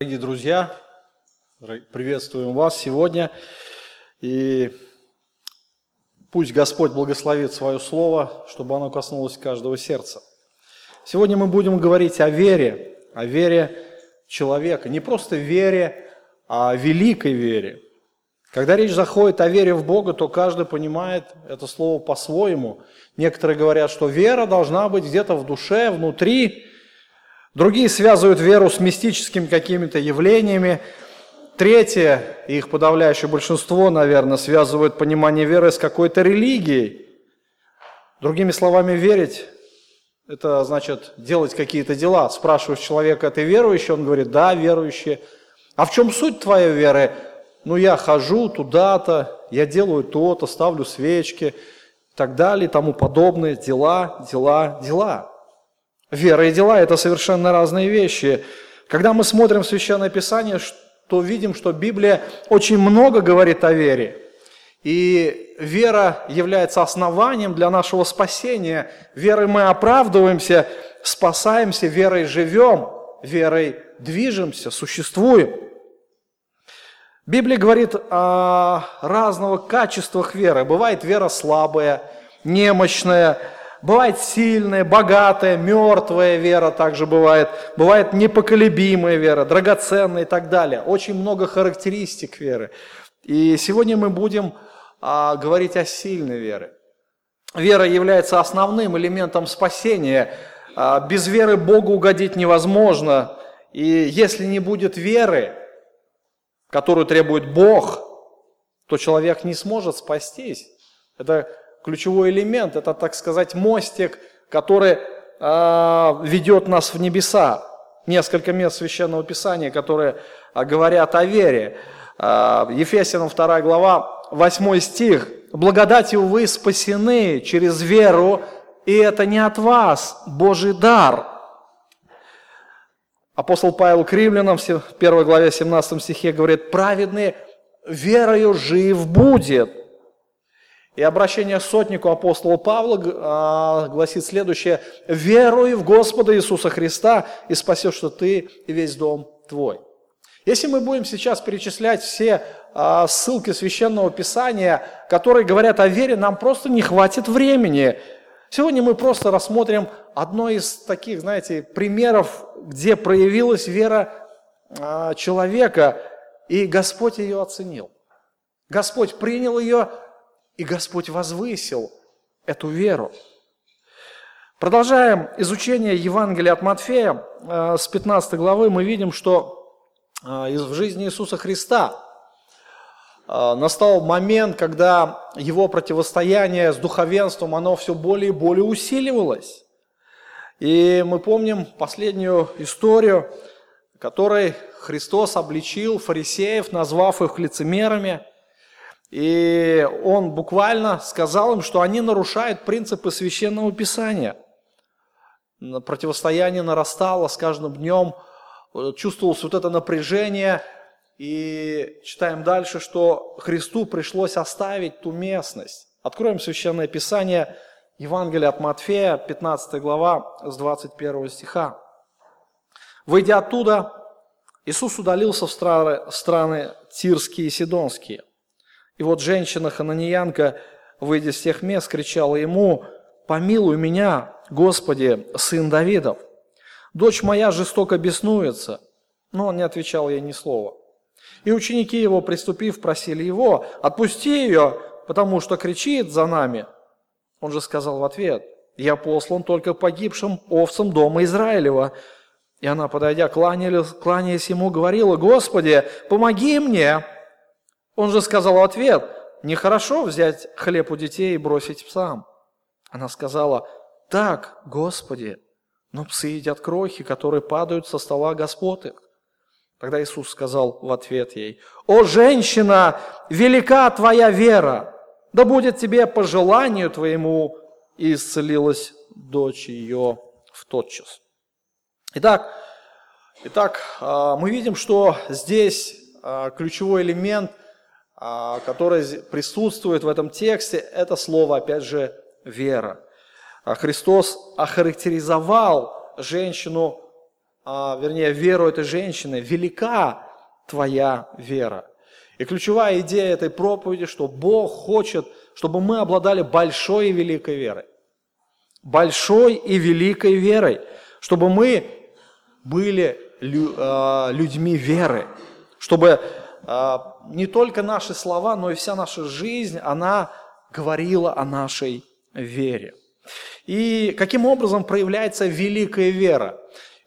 Дорогие друзья, приветствуем вас сегодня. И пусть Господь благословит свое слово, чтобы оно коснулось каждого сердца. Сегодня мы будем говорить о вере, о вере человека. Не просто вере, а о великой вере. Когда речь заходит о вере в Бога, то каждый понимает это слово по-своему. Некоторые говорят, что вера должна быть где-то в душе, внутри, Другие связывают веру с мистическими какими-то явлениями. Третье, их подавляющее большинство, наверное, связывают понимание веры с какой-то религией. Другими словами, верить – это значит делать какие-то дела. Спрашиваешь человека, ты верующий? Он говорит, да, верующий. А в чем суть твоей веры? Ну, я хожу туда-то, я делаю то-то, ставлю свечки и так далее, и тому подобное. Дела, дела, дела. Вера и дела – это совершенно разные вещи. Когда мы смотрим Священное Писание, то видим, что Библия очень много говорит о вере. И вера является основанием для нашего спасения. Верой мы оправдываемся, спасаемся, верой живем, верой движемся, существуем. Библия говорит о разного качествах веры. Бывает вера слабая, немощная, Бывает сильная, богатая, мертвая вера также бывает. Бывает непоколебимая вера, драгоценная и так далее. Очень много характеристик веры. И сегодня мы будем а, говорить о сильной вере. Вера является основным элементом спасения. А, без веры Богу угодить невозможно. И если не будет веры, которую требует Бог, то человек не сможет спастись. Это ключевой элемент, это, так сказать, мостик, который э, ведет нас в небеса. Несколько мест Священного Писания, которые э, говорят о вере. Э, Ефесянам 2 глава, 8 стих. «Благодатью вы спасены через веру, и это не от вас, Божий дар». Апостол Павел к римлянам в 1 главе 17 стихе говорит, «Праведный верою жив будет». И обращение сотнику апостола Павла а, гласит следующее. «Веруй в Господа Иисуса Христа, и спасешь ты и весь дом твой». Если мы будем сейчас перечислять все а, ссылки Священного Писания, которые говорят о вере, нам просто не хватит времени. Сегодня мы просто рассмотрим одно из таких, знаете, примеров, где проявилась вера а, человека, и Господь ее оценил. Господь принял ее и Господь возвысил эту веру. Продолжаем изучение Евангелия от Матфея. Э, с 15 главы мы видим, что э, в жизни Иисуса Христа э, настал момент, когда его противостояние с духовенством, оно все более и более усиливалось. И мы помним последнюю историю, которой Христос обличил фарисеев, назвав их лицемерами – и он буквально сказал им, что они нарушают принципы священного писания. Противостояние нарастало с каждым днем, чувствовалось вот это напряжение. И читаем дальше, что Христу пришлось оставить ту местность. Откроем священное писание, Евангелие от Матфея, 15 глава, с 21 стиха. Выйдя оттуда, Иисус удалился в страны, страны Тирские и Сидонские. И вот женщина Хананьянка, выйдя с тех мест, кричала ему, «Помилуй меня, Господи, сын Давидов! Дочь моя жестоко беснуется!» Но он не отвечал ей ни слова. И ученики его, приступив, просили его, «Отпусти ее, потому что кричит за нами!» Он же сказал в ответ, «Я послан только погибшим овцам дома Израилева». И она, подойдя, кланяясь ему, говорила, «Господи, помоги мне!» Он же сказал в ответ, нехорошо взять хлеб у детей и бросить псам. Она сказала, так, Господи, но псы едят крохи, которые падают со стола Господ их. Тогда Иисус сказал в ответ ей, «О, женщина, велика твоя вера, да будет тебе по желанию твоему». И исцелилась дочь ее в тот час. Итак, итак а, мы видим, что здесь а, ключевой элемент – которое присутствует в этом тексте, это слово, опять же, вера. А Христос охарактеризовал женщину а, вернее, веру этой женщины, велика твоя вера. И ключевая идея этой проповеди, что Бог хочет, чтобы мы обладали большой и великой верой. Большой и великой верой. Чтобы мы были а, людьми веры. Чтобы а, не только наши слова, но и вся наша жизнь, она говорила о нашей вере. И каким образом проявляется великая вера?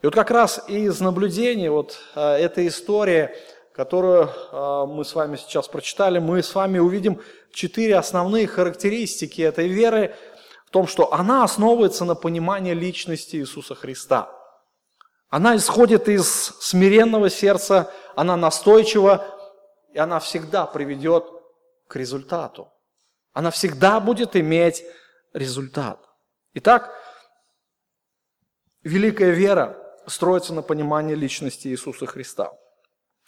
И вот как раз из наблюдений вот а, этой истории, которую а, мы с вами сейчас прочитали, мы с вами увидим четыре основные характеристики этой веры в том, что она основывается на понимании личности Иисуса Христа. Она исходит из смиренного сердца, она настойчива, и она всегда приведет к результату. Она всегда будет иметь результат. Итак, великая вера строится на понимании личности Иисуса Христа.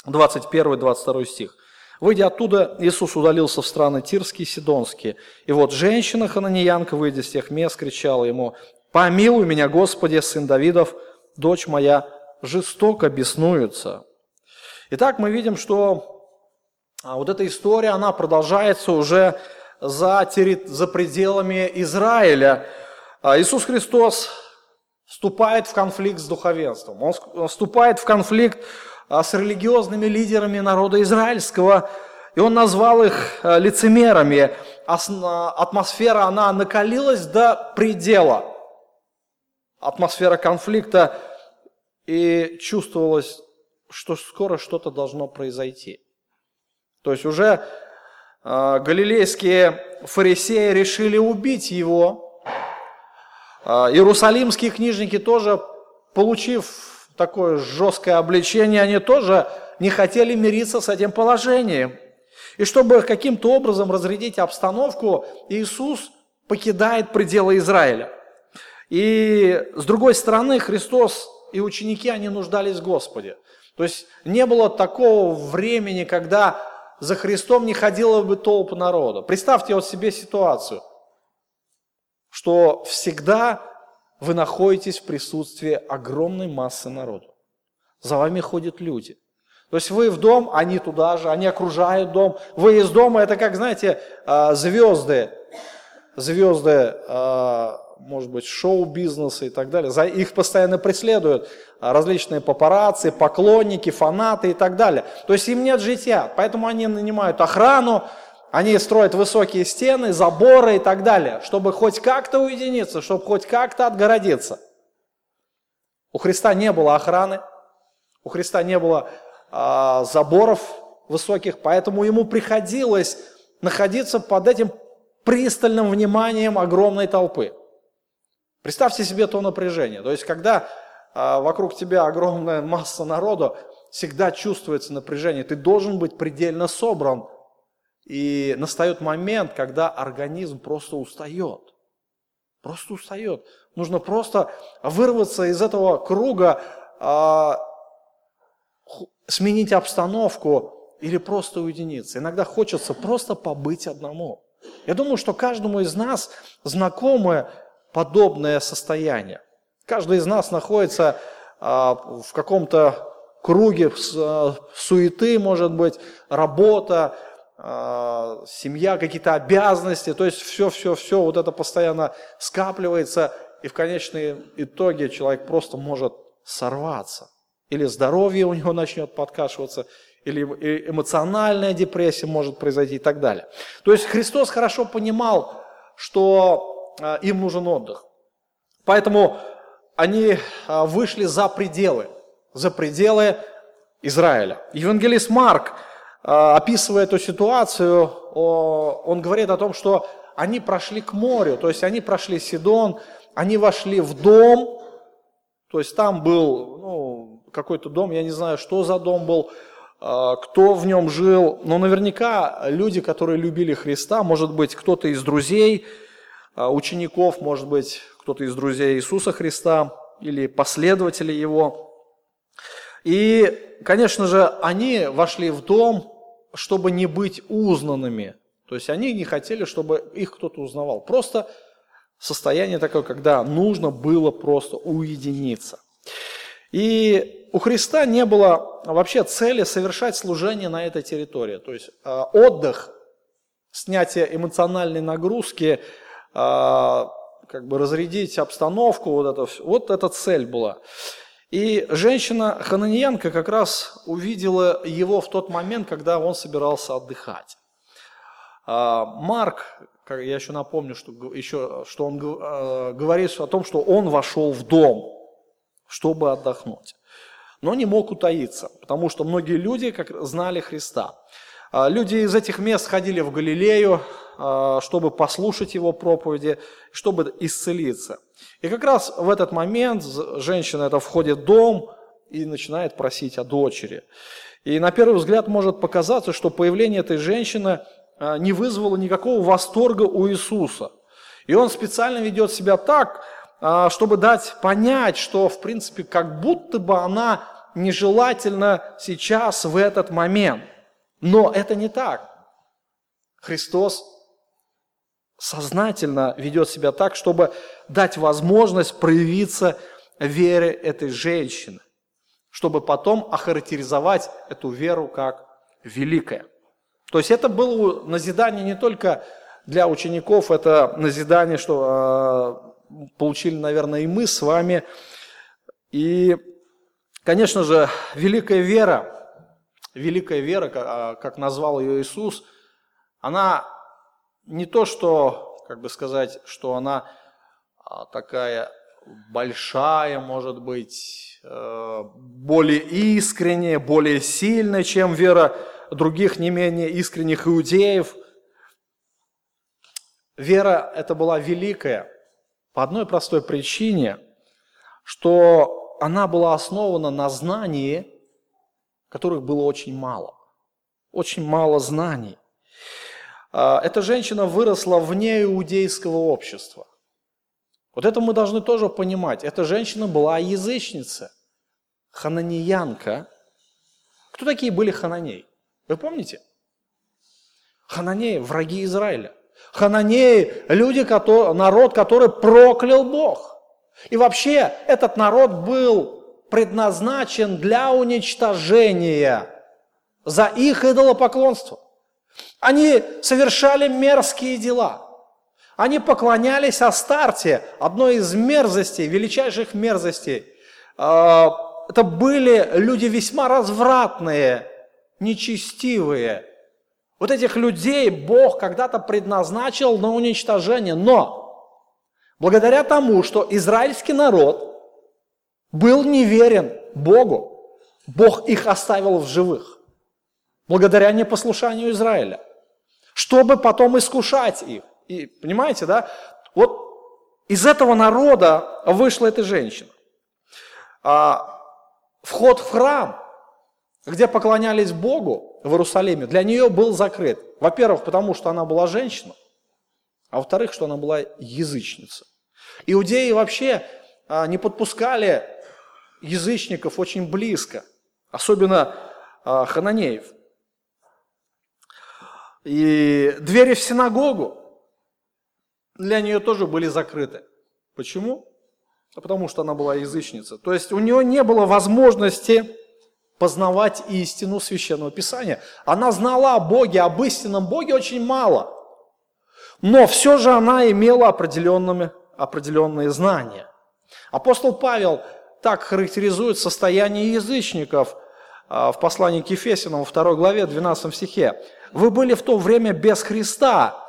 21-22 стих. Выйдя оттуда, Иисус удалился в страны Тирские и Сидонские. И вот женщина Хананиянка, выйдя с тех мест, кричала ему, «Помилуй меня, Господи, сын Давидов, дочь моя жестоко беснуется». Итак, мы видим, что а, вот эта история, она продолжается уже за, за пределами Израиля. А, Иисус Христос вступает в конфликт с духовенством, он вступает в конфликт а, с религиозными лидерами народа израильского, и он назвал их а, лицемерами. Атмосфера, она накалилась до предела. Атмосфера конфликта, и чувствовалось, что скоро что-то должно произойти. То есть уже галилейские фарисеи решили убить его, а, иерусалимские книжники тоже, получив такое жесткое обличение, они тоже не хотели мириться с этим положением. И чтобы каким-то образом разрядить обстановку, Иисус покидает пределы Израиля. И с другой стороны, Христос и ученики, они нуждались в Господе. То есть не было такого времени, когда за Христом не ходила бы толпа народа. Представьте вот себе ситуацию – что всегда вы находитесь в присутствии огромной массы народу. За вами ходят люди. То есть вы в дом, они туда же, они окружают дом. Вы из дома, это как, знаете, а, звезды, звезды, а, может быть, шоу-бизнеса и так далее. За их постоянно преследуют различные папарацци, поклонники, фанаты и так далее. То есть им нет жития, поэтому они нанимают охрану, они строят высокие стены, заборы и так далее, чтобы хоть как-то уединиться, чтобы хоть как-то отгородиться. У Христа не было охраны, у Христа не было э, заборов высоких, поэтому ему приходилось находиться под этим пристальным вниманием огромной толпы. Представьте себе то напряжение. То есть, когда э, вокруг тебя огромная масса народу, всегда чувствуется напряжение. Ты должен быть предельно собран и настает момент, когда организм просто устает. Просто устает. Нужно просто вырваться из этого круга, а, сменить обстановку или просто уединиться. Иногда хочется просто побыть одному. Я думаю, что каждому из нас знакомое подобное состояние. Каждый из нас находится а, в каком-то круге а, суеты, может быть, работа, а, семья, какие-то обязанности, то есть все-все-все вот это постоянно скапливается, и в конечном итоге человек просто может сорваться. Или здоровье у него начнет подкашиваться, или эмоциональная депрессия может произойти и так далее. То есть Христос хорошо понимал, что им нужен отдых. Поэтому они а, вышли за пределы, за пределы Израиля. Евангелист Марк а, описывая эту ситуацию, он говорит о том, что они прошли к морю, то есть они прошли Сидон, они вошли в дом, то есть там был ну, какой-то дом, я не знаю, что за дом был, а, кто в нем жил, но наверняка люди, которые любили Христа, может быть, кто-то из друзей, а, учеников, может быть, кто-то из друзей Иисуса Христа или последователей Его. И, конечно же, они вошли в дом, чтобы не быть узнанными. То есть они не хотели, чтобы их кто-то узнавал. Просто состояние такое, когда нужно было просто уединиться. И у Христа не было вообще цели совершать служение на этой территории. То есть э, отдых, снятие эмоциональной нагрузки, как бы разрядить обстановку, вот это, вот эта цель была. И женщина Хананиянка как раз увидела его в тот момент, когда он собирался отдыхать. А, Марк, я еще напомню, что, еще, что он э, говорит о том, что он вошел в дом, чтобы отдохнуть. Но не мог утаиться, потому что многие люди как знали Христа. А, люди из этих мест ходили в Галилею, а, чтобы послушать его проповеди, чтобы исцелиться. И как раз в этот момент женщина это входит в дом и начинает просить о дочери. И на первый взгляд может показаться, что появление этой женщины а, не вызвало никакого восторга у Иисуса. И он специально ведет себя так, а, чтобы дать понять, что в принципе как будто бы она нежелательна сейчас в этот момент. Но это не так. Христос сознательно ведет себя так, чтобы дать возможность проявиться вере этой женщины, чтобы потом охарактеризовать эту веру как великая. То есть это было назидание не только для учеников, это назидание, что э, получили, наверное, и мы с вами. И, конечно же, великая вера, великая вера, как, как назвал ее Иисус, она не то, что, как бы сказать, что она а, такая большая, может быть, э, более искренняя, более сильная, чем вера других не менее искренних иудеев. Вера это была великая по одной простой причине, что она была основана на знании, которых было очень мало. Очень мало знаний. А, эта женщина выросла вне иудейского общества. Вот это мы должны тоже понимать. Эта женщина была язычница, хананеянка. Кто такие были хананей? Вы помните? Хананеи – враги Израиля. Хананеи – люди, которые, народ, который проклял Бог. И вообще этот народ был предназначен для уничтожения за их идолопоклонство. Они совершали мерзкие дела. Они поклонялись Астарте, одной из мерзостей, величайших мерзостей. А, это были люди весьма развратные, нечестивые. Вот этих людей Бог когда-то предназначил на уничтожение. Но благодаря тому, что израильский народ был неверен Богу, Бог их оставил в живых. Благодаря непослушанию Израиля. Чтобы потом искушать их. И понимаете, да? Вот из этого народа вышла эта женщина. А, вход в храм где поклонялись Богу в Иерусалиме, для нее был закрыт. Во-первых, потому что она была женщина, а во-вторых, что она была язычница. Иудеи вообще а, не подпускали язычников очень близко, особенно а, хананеев. И двери в синагогу для нее тоже были закрыты. Почему? потому что она была язычница. То есть у нее не было возможности познавать истину Священного Писания. Она знала о Боге, об истинном Боге очень мало. Но все же она имела определенные, определенные знания. Апостол Павел так характеризует состояние язычников а, в послании к Ефесянам во 2 главе 12 стихе. «Вы были в то время без Христа,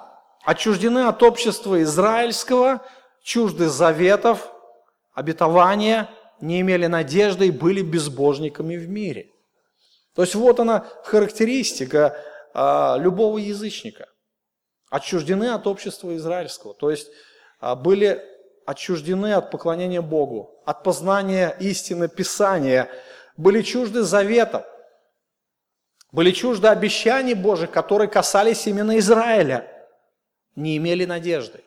отчуждены от общества израильского, чужды заветов, обетования, не имели надежды и были безбожниками в мире. То есть вот она характеристика а, любого язычника. Отчуждены от общества израильского. То есть а, были отчуждены от поклонения Богу, от познания истины Писания, были чужды заветов, были чужды обещаний Божьих, которые касались именно Израиля, не имели надежды.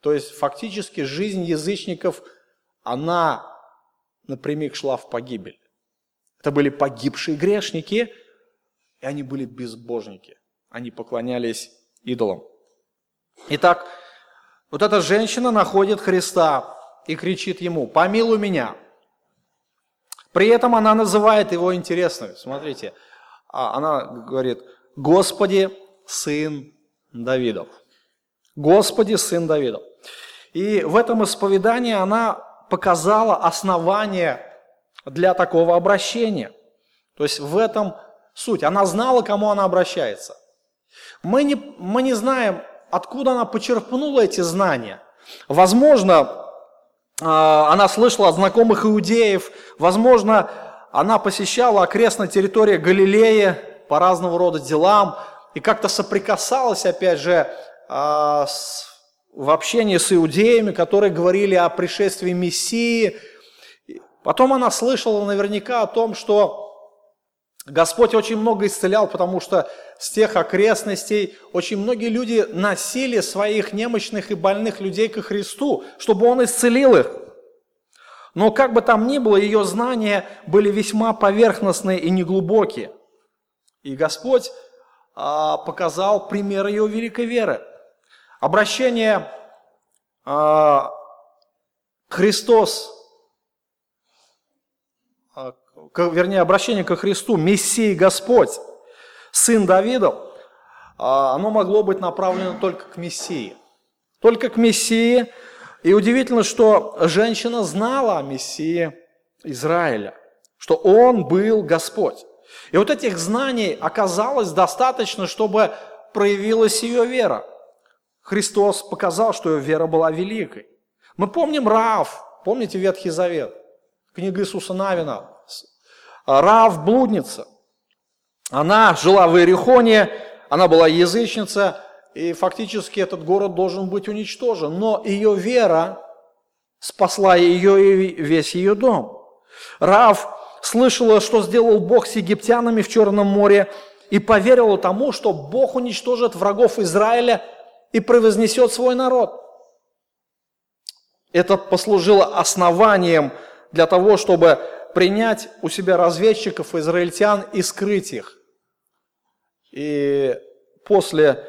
То есть фактически жизнь язычников, она напрямик шла в погибель. Это были погибшие грешники, и они были безбожники. Они поклонялись идолам. Итак, вот эта женщина находит Христа и кричит ему, помилуй меня. При этом она называет его интересным. Смотрите, а она говорит, Господи, сын Давидов. Господи, сын Давидов. И в этом исповедании она показала основание для такого обращения. То есть в этом суть. Она знала, к кому она обращается. Мы не, мы не знаем, откуда она почерпнула эти знания. Возможно, она слышала от знакомых иудеев, возможно, она посещала окрестные территории Галилеи по разного рода делам и как-то соприкасалась, опять же, а, в общении с иудеями, которые говорили о пришествии Мессии. Потом она слышала наверняка о том, что Господь очень много исцелял, потому что с тех окрестностей очень многие люди носили своих немощных и больных людей ко Христу, чтобы Он исцелил их. Но как бы там ни было, ее знания были весьма поверхностные и неглубокие. И Господь а, показал пример ее великой веры. Обращение а, Христос вернее, обращение ко Христу, Мессии Господь, Сын Давидов, а, оно могло быть направлено только к Мессии. Только к Мессии. И удивительно, что женщина знала о Мессии Израиля, что Он был Господь. И вот этих знаний оказалось достаточно, чтобы проявилась ее вера. Христос показал, что ее вера была великой. Мы помним Рав, помните Ветхий Завет, книга Иисуса Навина, Рав блудница. Она жила в Иерихоне, она была язычница, и фактически этот город должен быть уничтожен. Но ее вера спасла ее и весь ее дом. Рав слышала, что сделал Бог с египтянами в Черном море, и поверила тому, что Бог уничтожит врагов Израиля и превознесет свой народ. Это послужило основанием для того, чтобы принять у себя разведчиков, израильтян и скрыть их. И после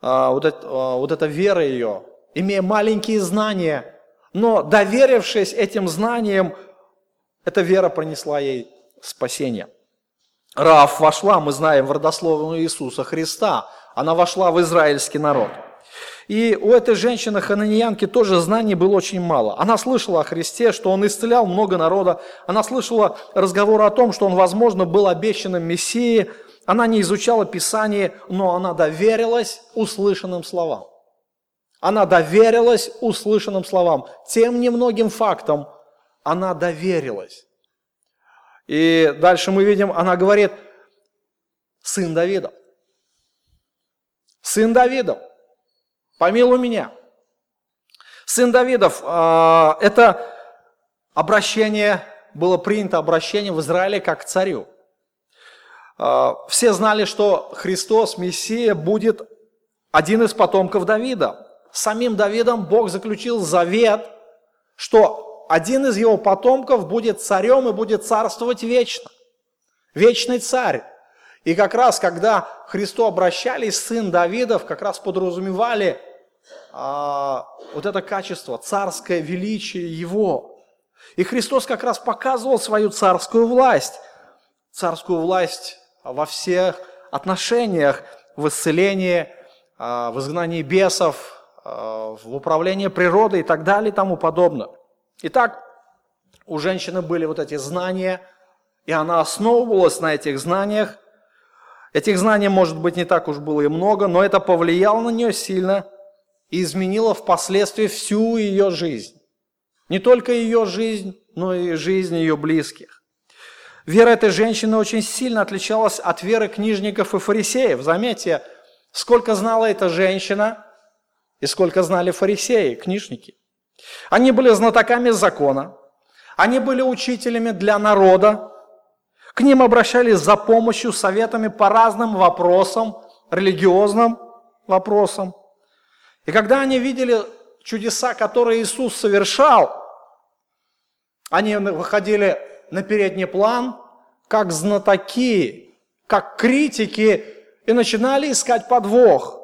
а, вот, это, а, вот эта вера ее, имея маленькие знания, но доверившись этим знаниям, эта вера принесла ей спасение. Раф вошла, мы знаем, в родословную Иисуса Христа. Она вошла в израильский народ. И у этой женщины хананьянки тоже знаний было очень мало. Она слышала о Христе, что Он исцелял много народа. Она слышала разговоры о том, что Он, возможно, был обещанным Мессией. Она не изучала Писание, но она доверилась услышанным словам. Она доверилась услышанным словам. Тем немногим фактам она доверилась. И дальше мы видим, она говорит, сын Давида. Сын Давидов помилуй меня. Сын Давидов, а, это обращение, было принято обращение в Израиле как к царю. А, все знали, что Христос, Мессия, будет один из потомков Давида. С самим Давидом Бог заключил завет, что один из его потомков будет царем и будет царствовать вечно. Вечный царь. И как раз, когда Христу обращались, сын Давидов как раз подразумевали а, вот это качество, царское величие Его. И Христос как раз показывал свою царскую власть. Царскую власть во всех отношениях, в исцелении, а, в изгнании бесов, а, в управлении природой и так далее и тому подобное. Итак, у женщины были вот эти знания, и она основывалась на этих знаниях. Этих знаний, может быть, не так уж было и много, но это повлияло на нее сильно – и изменила впоследствии всю ее жизнь. Не только ее жизнь, но и жизнь ее близких. Вера этой женщины очень сильно отличалась от веры книжников и фарисеев. Заметьте, сколько знала эта женщина и сколько знали фарисеи, книжники. Они были знатоками закона, они были учителями для народа, к ним обращались за помощью, советами по разным вопросам, религиозным вопросам. И когда они видели чудеса, которые Иисус совершал, они выходили на передний план, как знатоки, как критики, и начинали искать подвох.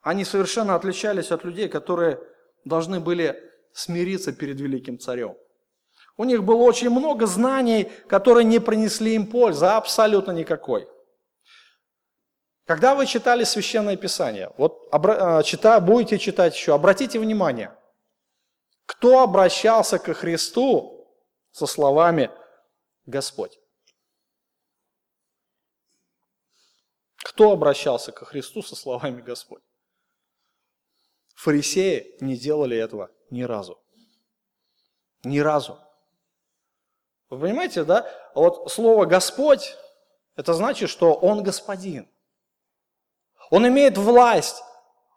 Они совершенно отличались от людей, которые должны были смириться перед великим царем. У них было очень много знаний, которые не принесли им пользы, абсолютно никакой. Когда вы читали Священное Писание, вот обра- а, чита, будете читать еще, обратите внимание, кто обращался ко Христу со словами «Господь»? Кто обращался ко Христу со словами «Господь»? Фарисеи не делали этого ни разу. Ни разу. Вы понимаете, да? Вот слово «Господь» – это значит, что Он господин. Он имеет власть.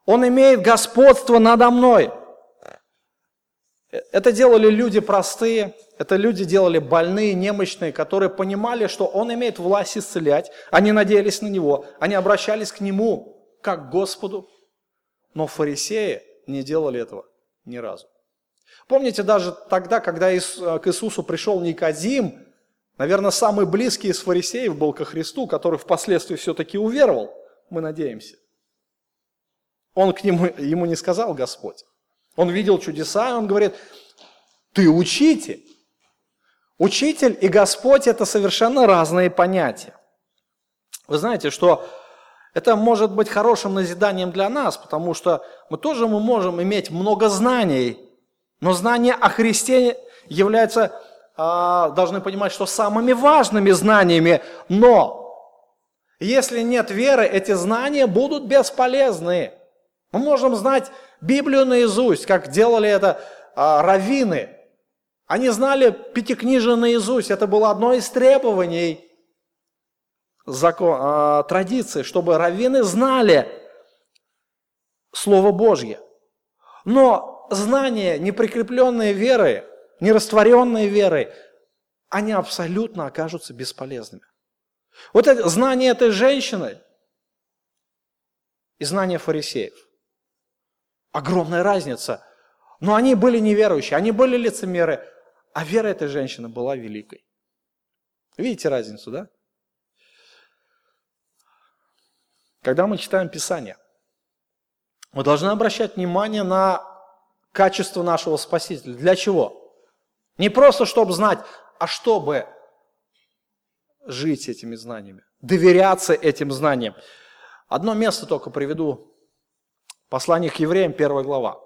Он имеет господство надо мной. Это делали люди простые, это люди делали больные, немощные, которые понимали, что Он имеет власть исцелять. Они надеялись на Него, они обращались к Нему, как к Господу. Но фарисеи не делали этого ни разу. Помните, даже тогда, когда к Иисусу пришел Никодим, наверное, самый близкий из фарисеев был ко Христу, который впоследствии все-таки уверовал, мы надеемся. Он к нему, ему не сказал Господь. Он видел чудеса, и он говорит, ты учитель. Учитель и Господь – это совершенно разные понятия. Вы знаете, что это может быть хорошим назиданием для нас, потому что мы тоже мы можем иметь много знаний, но знания о Христе являются, а, должны понимать, что самыми важными знаниями, но если нет веры, эти знания будут бесполезны. Мы можем знать Библию наизусть, как делали это а, раввины. Они знали пятикнижие наизусть. Это было одно из требований закон, а, традиции, чтобы раввины знали Слово Божье. Но знания, неприкрепленные верой, нерастворенные верой, они абсолютно окажутся бесполезными. Вот это знание этой женщины и знание фарисеев – Огромная разница. Но они были неверующие, они были лицемеры, а вера этой женщины была великой. Видите разницу, да? Когда мы читаем Писание, мы должны обращать внимание на качество нашего Спасителя. Для чего? Не просто, чтобы знать, а чтобы жить этими знаниями, доверяться этим знаниям. Одно место только приведу Послание к евреям, первая глава.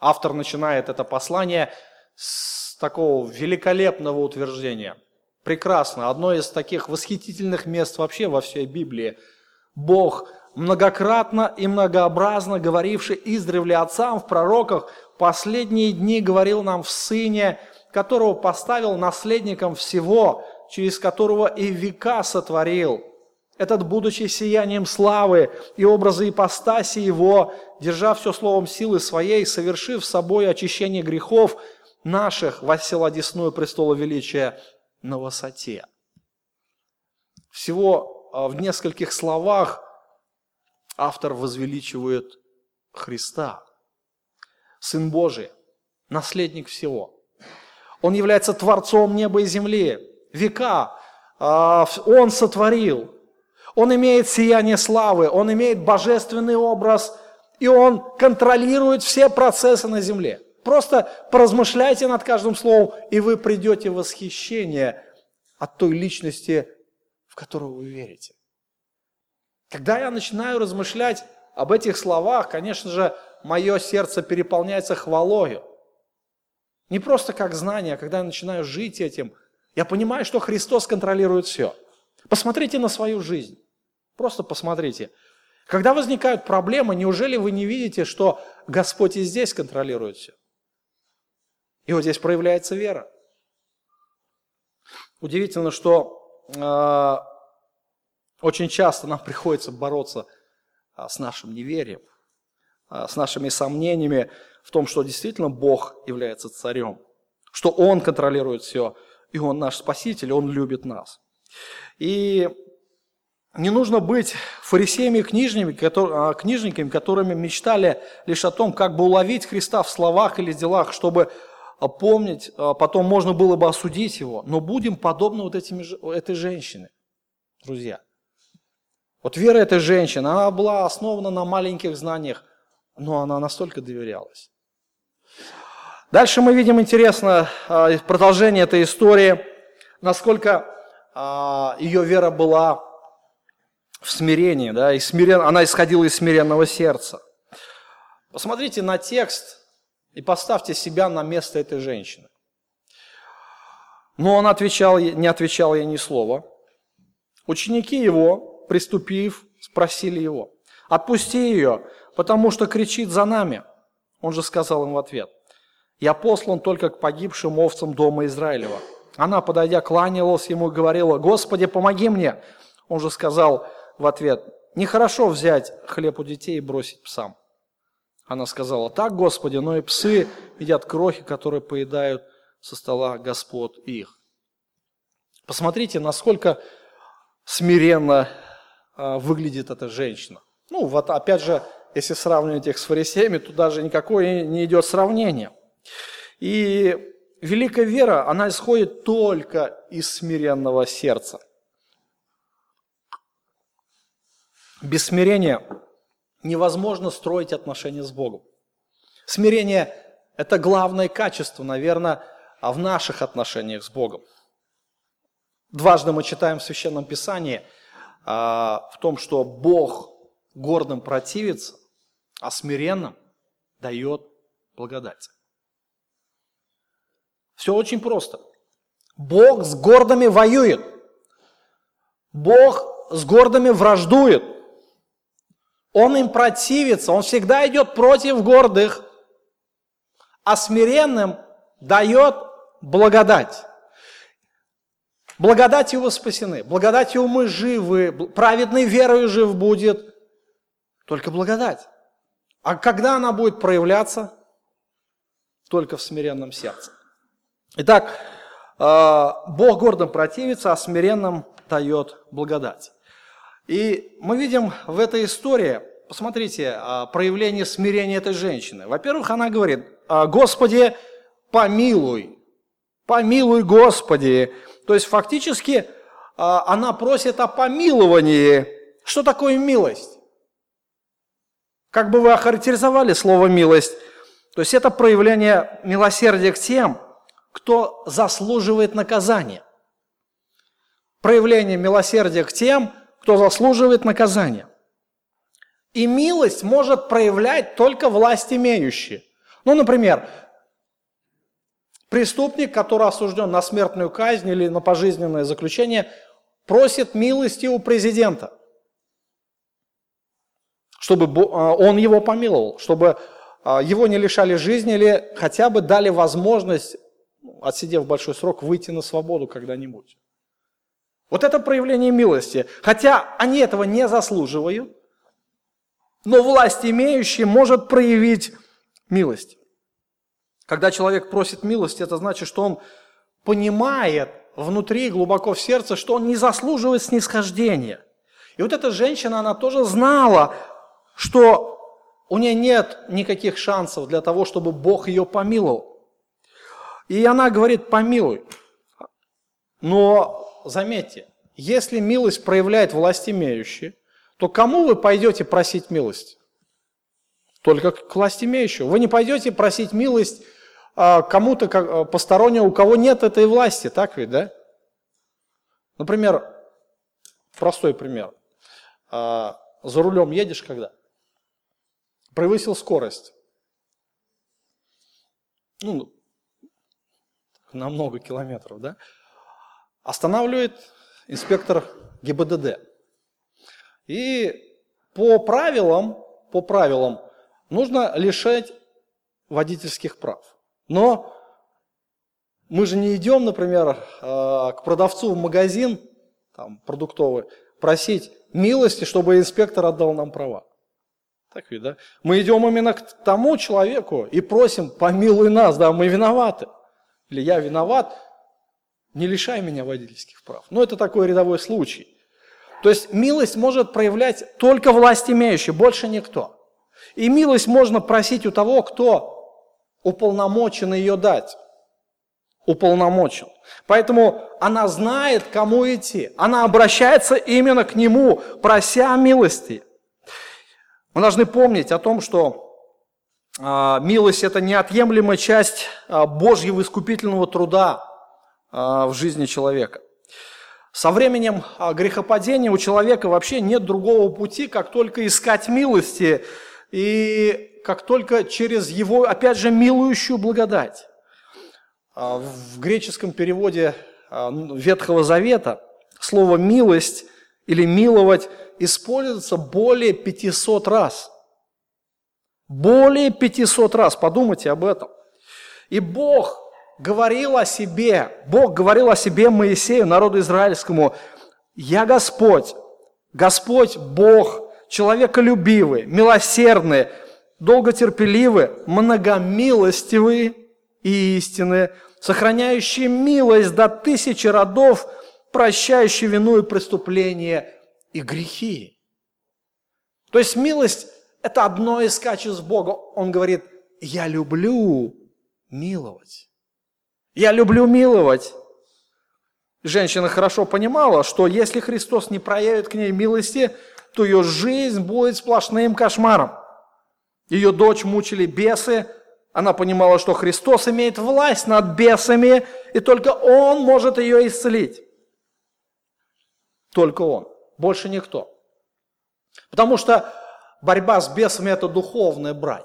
Автор начинает это послание с такого великолепного утверждения. Прекрасно. Одно из таких восхитительных мест вообще во всей Библии. Бог, многократно и многообразно говоривший издревле отцам в пророках, последние дни говорил нам в Сыне, которого поставил наследником всего, через которого и века сотворил – этот, будучи сиянием славы и образа ипостаси его, держа все словом силы своей, совершив собой очищение грехов наших, воссел одесную престола величия на высоте. Всего а, в нескольких словах автор возвеличивает Христа, Сын Божий, наследник всего. Он является Творцом неба и земли. Века а, Он сотворил, он имеет сияние славы, он имеет божественный образ, и он контролирует все процессы на земле. Просто поразмышляйте над каждым словом, и вы придете в восхищение от той личности, в которую вы верите. Когда я начинаю размышлять об этих словах, конечно же, мое сердце переполняется хвалою. Не просто как знание, а когда я начинаю жить этим, я понимаю, что Христос контролирует все. Посмотрите на свою жизнь. Просто посмотрите. Когда возникают проблемы, неужели вы не видите, что Господь и здесь контролирует все? И вот здесь проявляется вера. Удивительно, что э, очень часто нам приходится бороться э, с нашим неверием, э, с нашими сомнениями в том, что действительно Бог является царем, что Он контролирует все, и Он наш Спаситель, Он любит нас. И не нужно быть фарисеями и а, книжниками, которыми мечтали лишь о том, как бы уловить Христа в словах или делах, чтобы а, помнить, а, потом можно было бы осудить его. Но будем подобны вот этим, этой женщине, друзья. Вот вера этой женщины, она была основана на маленьких знаниях, но она настолько доверялась. Дальше мы видим интересно а, продолжение этой истории, насколько а, ее вера была в смирении, да, и смирен, она исходила из смиренного сердца. Посмотрите на текст и поставьте себя на место этой женщины. Но он отвечал, не отвечал ей ни слова. Ученики его, приступив, спросили его, «Отпусти ее, потому что кричит за нами». Он же сказал им в ответ, «Я послан только к погибшим овцам дома Израилева». Она, подойдя, кланялась ему и говорила, «Господи, помоги мне!» Он же сказал в ответ, «Нехорошо взять хлеб у детей и бросить псам». Она сказала, «Так, Господи, но и псы едят крохи, которые поедают со стола господ их». Посмотрите, насколько смиренно а, выглядит эта женщина. Ну, вот опять же, если сравнивать их с фарисеями, то даже никакое не идет сравнение. И великая вера, она исходит только из смиренного сердца. Без смирения невозможно строить отношения с Богом. Смирение – это главное качество, наверное, в наших отношениях с Богом. Дважды мы читаем в Священном Писании а, в том, что Бог гордым противится, а смиренным дает благодать. Все очень просто. Бог с гордыми воюет. Бог с гордыми враждует. Он им противится, он всегда идет против гордых, а смиренным дает благодать. Благодатью вы спасены, благодатью мы живы, праведной верою жив будет. Только благодать. А когда она будет проявляться? Только в смиренном сердце. Итак, э, Бог гордым противится, а смиренным дает благодать. И мы видим в этой истории, посмотрите, э, проявление смирения этой женщины. Во-первых, она говорит, «А, Господи, помилуй, помилуй, Господи. То есть фактически э, она просит о помиловании. Что такое милость? Как бы вы охарактеризовали слово «милость»? То есть это проявление милосердия к тем, кто заслуживает наказания. Проявление милосердия к тем, кто заслуживает наказания. И милость может проявлять только власть имеющие. Ну, например, преступник, который осужден на смертную казнь или на пожизненное заключение, просит милости у президента, чтобы а, он его помиловал, чтобы а, его не лишали жизни или хотя бы дали возможность отсидев большой срок, выйти на свободу когда-нибудь. Вот это проявление милости. Хотя они этого не заслуживают, но власть имеющий может проявить милость. Когда человек просит милости, это значит, что он понимает внутри, глубоко в сердце, что он не заслуживает снисхождения. И вот эта женщина, она тоже знала, что у нее нет никаких шансов для того, чтобы Бог ее помиловал. И она говорит, помилуй. Но заметьте, если милость проявляет власть имеющие, то кому вы пойдете просить милость? Только к власть имеющему. Вы не пойдете просить милость а, кому-то а, постороннему, у кого нет этой власти, так ведь, да? Например, простой пример. А, за рулем едешь когда? Превысил скорость. Ну, на много километров, да, останавливает инспектор ГИБДД. И по правилам, по правилам нужно лишать водительских прав. Но мы же не идем, например, а, к продавцу в магазин там, продуктовый просить милости, чтобы инспектор отдал нам права. Так ведь, да? Мы идем именно к тому человеку и просим, помилуй нас, да, мы виноваты или я виноват, не лишай меня водительских прав. Но это такой рядовой случай. То есть милость может проявлять только власть имеющий, больше никто. И милость можно просить у того, кто уполномочен ее дать. Уполномочен. Поэтому она знает, кому идти. Она обращается именно к нему, прося милости. Мы должны помнить о том, что милость – это неотъемлемая часть а, Божьего искупительного труда а, в жизни человека. Со временем грехопадения у человека вообще нет другого пути, как только искать милости и как только через его, опять же, милующую благодать. В греческом переводе Ветхого Завета слово «милость» или «миловать» используется более 500 раз – более 500 раз, подумайте об этом. И Бог говорил о себе, Бог говорил о себе Моисею, народу израильскому, «Я Господь, Господь Бог, человеколюбивый, милосердный, долготерпеливый, многомилостивый и истинный, сохраняющий милость до тысячи родов, прощающий вину и преступления и грехи». То есть милость это одно из качеств Бога. Он говорит, я люблю миловать. Я люблю миловать. Женщина хорошо понимала, что если Христос не проявит к ней милости, то ее жизнь будет сплошным кошмаром. Ее дочь мучили бесы, она понимала, что Христос имеет власть над бесами, и только Он может ее исцелить. Только Он, больше никто. Потому что борьба с бесами – это духовная брань.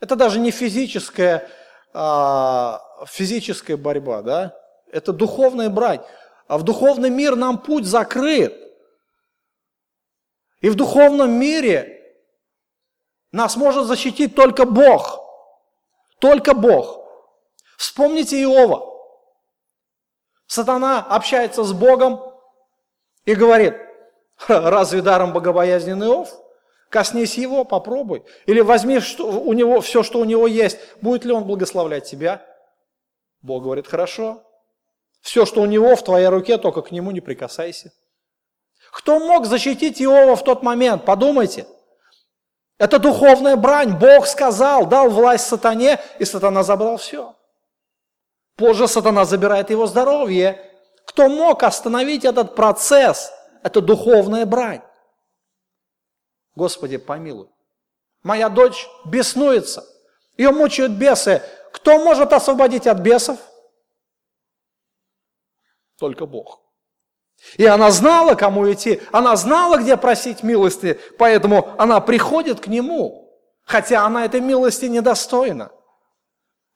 Это даже не физическая, а, физическая борьба, да? Это духовная брань. А в духовный мир нам путь закрыт. И в духовном мире нас может защитить только Бог. Только Бог. Вспомните Иова. Сатана общается с Богом и говорит, разве даром богобоязненный Иов? Коснись его, попробуй. Или возьми что, у него, все, что у него есть. Будет ли он благословлять тебя? Бог говорит, хорошо. Все, что у него в твоей руке, только к нему не прикасайся. Кто мог защитить Иова в тот момент? Подумайте. Это духовная брань. Бог сказал, дал власть сатане, и сатана забрал все. Позже сатана забирает его здоровье. Кто мог остановить этот процесс? Это духовная брань. Господи, помилуй. Моя дочь беснуется. Ее мучают бесы. Кто может освободить от бесов? Только Бог. И она знала, кому идти, она знала, где просить милости, поэтому она приходит к Нему, хотя она этой милости недостойна.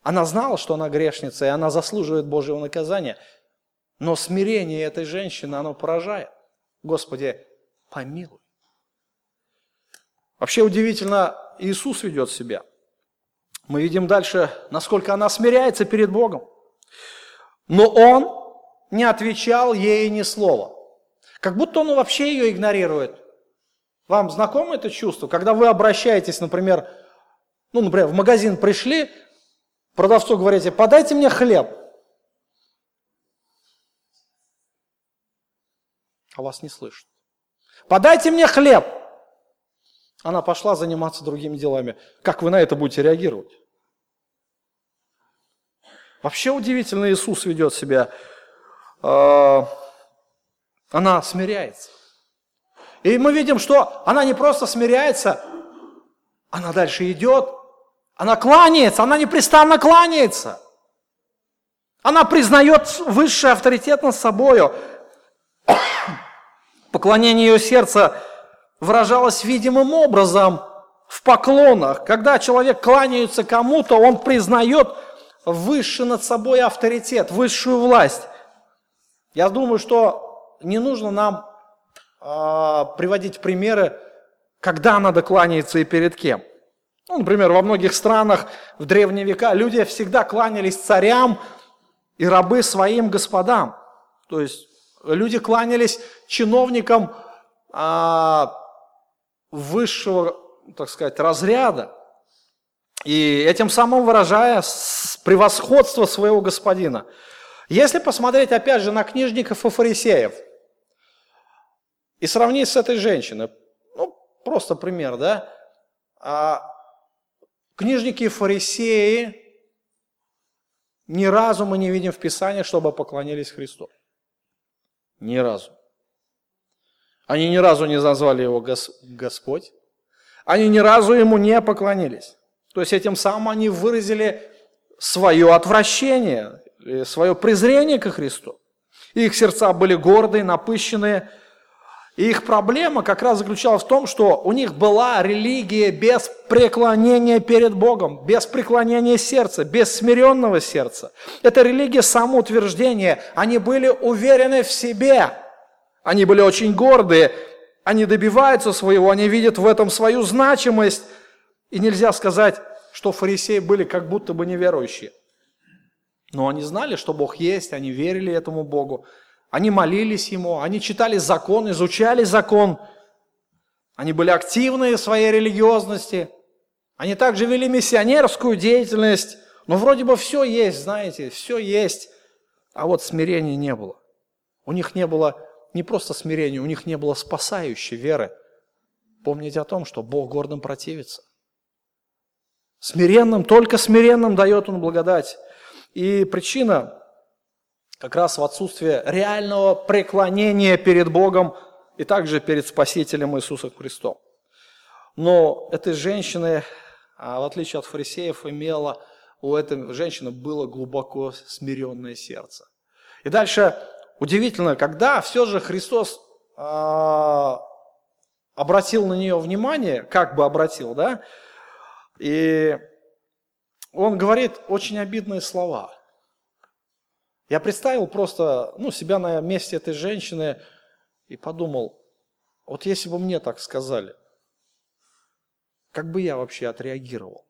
Она знала, что она грешница, и она заслуживает Божьего наказания. Но смирение этой женщины, оно поражает. Господи, помилуй. Вообще удивительно, Иисус ведет себя. Мы видим дальше, насколько она смиряется перед Богом. Но Он не отвечал ей ни слова. Как будто он вообще ее игнорирует. Вам знакомо это чувство? Когда вы обращаетесь, например, ну, например, в магазин пришли, продавцу говорите, подайте мне хлеб. А вас не слышат. Подайте мне хлеб. Она пошла заниматься другими делами. Как вы на это будете реагировать? Вообще удивительно Иисус ведет себя. А, она смиряется. И мы видим, что она не просто смиряется, она дальше идет, она кланяется, она непрестанно кланяется. Она признает высший авторитет над собою. Поклонение ее сердца выражалось видимым образом в поклонах. Когда человек кланяется кому-то, он признает высший над собой авторитет, высшую власть. Я думаю, что не нужно нам э, приводить примеры, когда надо кланяться и перед кем. Ну, например, во многих странах в древние века люди всегда кланялись царям и рабы своим господам. То есть люди кланялись чиновникам, а, высшего, так сказать, разряда, и этим самым выражая превосходство своего господина. Если посмотреть опять же на книжников и фарисеев и сравнить с этой женщиной, ну, просто пример, да, а книжники и фарисеи ни разу мы не видим в Писании, чтобы поклонились Христу. Ни разу. Они ни разу не назвали его Господь. Они ни разу ему не поклонились. То есть этим самым они выразили свое отвращение, свое презрение ко Христу. Их сердца были гордые, напыщенные. И их проблема как раз заключалась в том, что у них была религия без преклонения перед Богом, без преклонения сердца, без смиренного сердца. Это религия самоутверждения. Они были уверены в себе. Они были очень гордые. Они добиваются своего, они видят в этом свою значимость. И нельзя сказать, что фарисеи были как будто бы неверующие. Но они знали, что Бог есть, они верили этому Богу, они молились Ему, они читали закон, изучали закон, они были активны в своей религиозности, они также вели миссионерскую деятельность, но вроде бы все есть, знаете, все есть, а вот смирения не было. У них не было не просто смирения, у них не было спасающей веры. Помните о том, что Бог гордым противится. Смиренным, только смиренным дает Он благодать. И причина как раз в отсутствии реального преклонения перед Богом и также перед Спасителем Иисусом Христом. Но этой женщины, а, в отличие от фарисеев, имела у этой женщины было глубоко смиренное сердце. И дальше удивительно, когда все же Христос э, обратил на нее внимание, как бы обратил, да, и он говорит очень обидные слова. Я представил просто ну, себя на месте этой женщины и подумал, вот если бы мне так сказали, как бы я вообще отреагировал?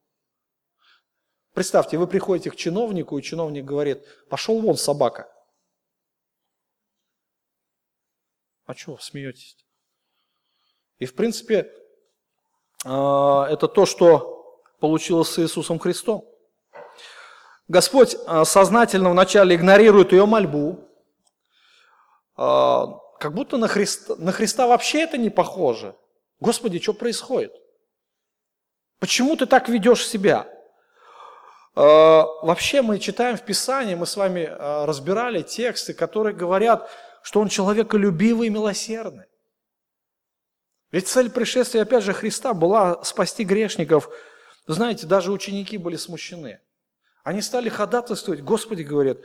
Представьте, вы приходите к чиновнику, и чиновник говорит, пошел вон собака. А чего смеетесь? И в принципе, а, это то, что получилось с Иисусом Христом. Господь а, сознательно вначале игнорирует ее мольбу, а, как будто на Христа, на Христа вообще это не похоже. Господи, что происходит? Почему ты так ведешь себя? Вообще мы читаем в Писании, мы с вами разбирали тексты, которые говорят, что он человеколюбивый и милосердный. Ведь цель пришествия, опять же, Христа была спасти грешников – знаете, даже ученики были смущены. Они стали ходатайствовать, Господи, говорят,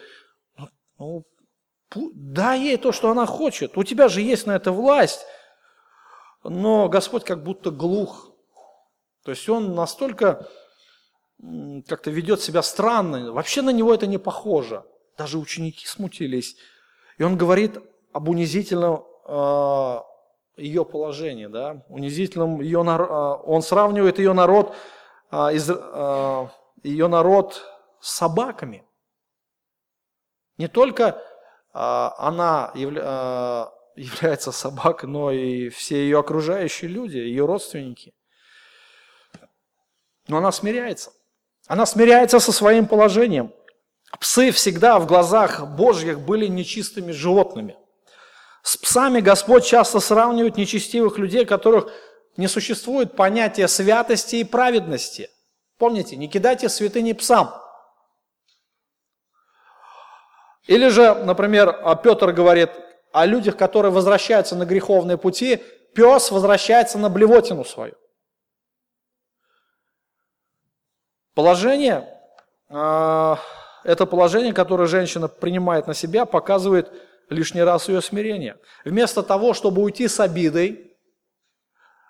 ну, дай ей то, что она хочет, у тебя же есть на это власть. Но Господь как будто глух. То есть он настолько как-то ведет себя странно, вообще на него это не похоже. Даже ученики смутились. И он говорит об унизительном э, ее положении, да, унизительном ее, э, он сравнивает ее народ а, из, а, ее народ с собаками. Не только а, она является собакой, но и все ее окружающие люди, ее родственники. Но она смиряется. Она смиряется со своим положением. Псы всегда в глазах Божьих были нечистыми животными. С псами Господь часто сравнивает нечестивых людей, которых не существует понятия святости и праведности. Помните, не кидайте святыни псам. Или же, например, Петр говорит о людях, которые возвращаются на греховные пути, пес возвращается на блевотину свою. Положение, а, это положение, которое женщина принимает на себя, показывает лишний раз ее смирение. Вместо того, чтобы уйти с обидой,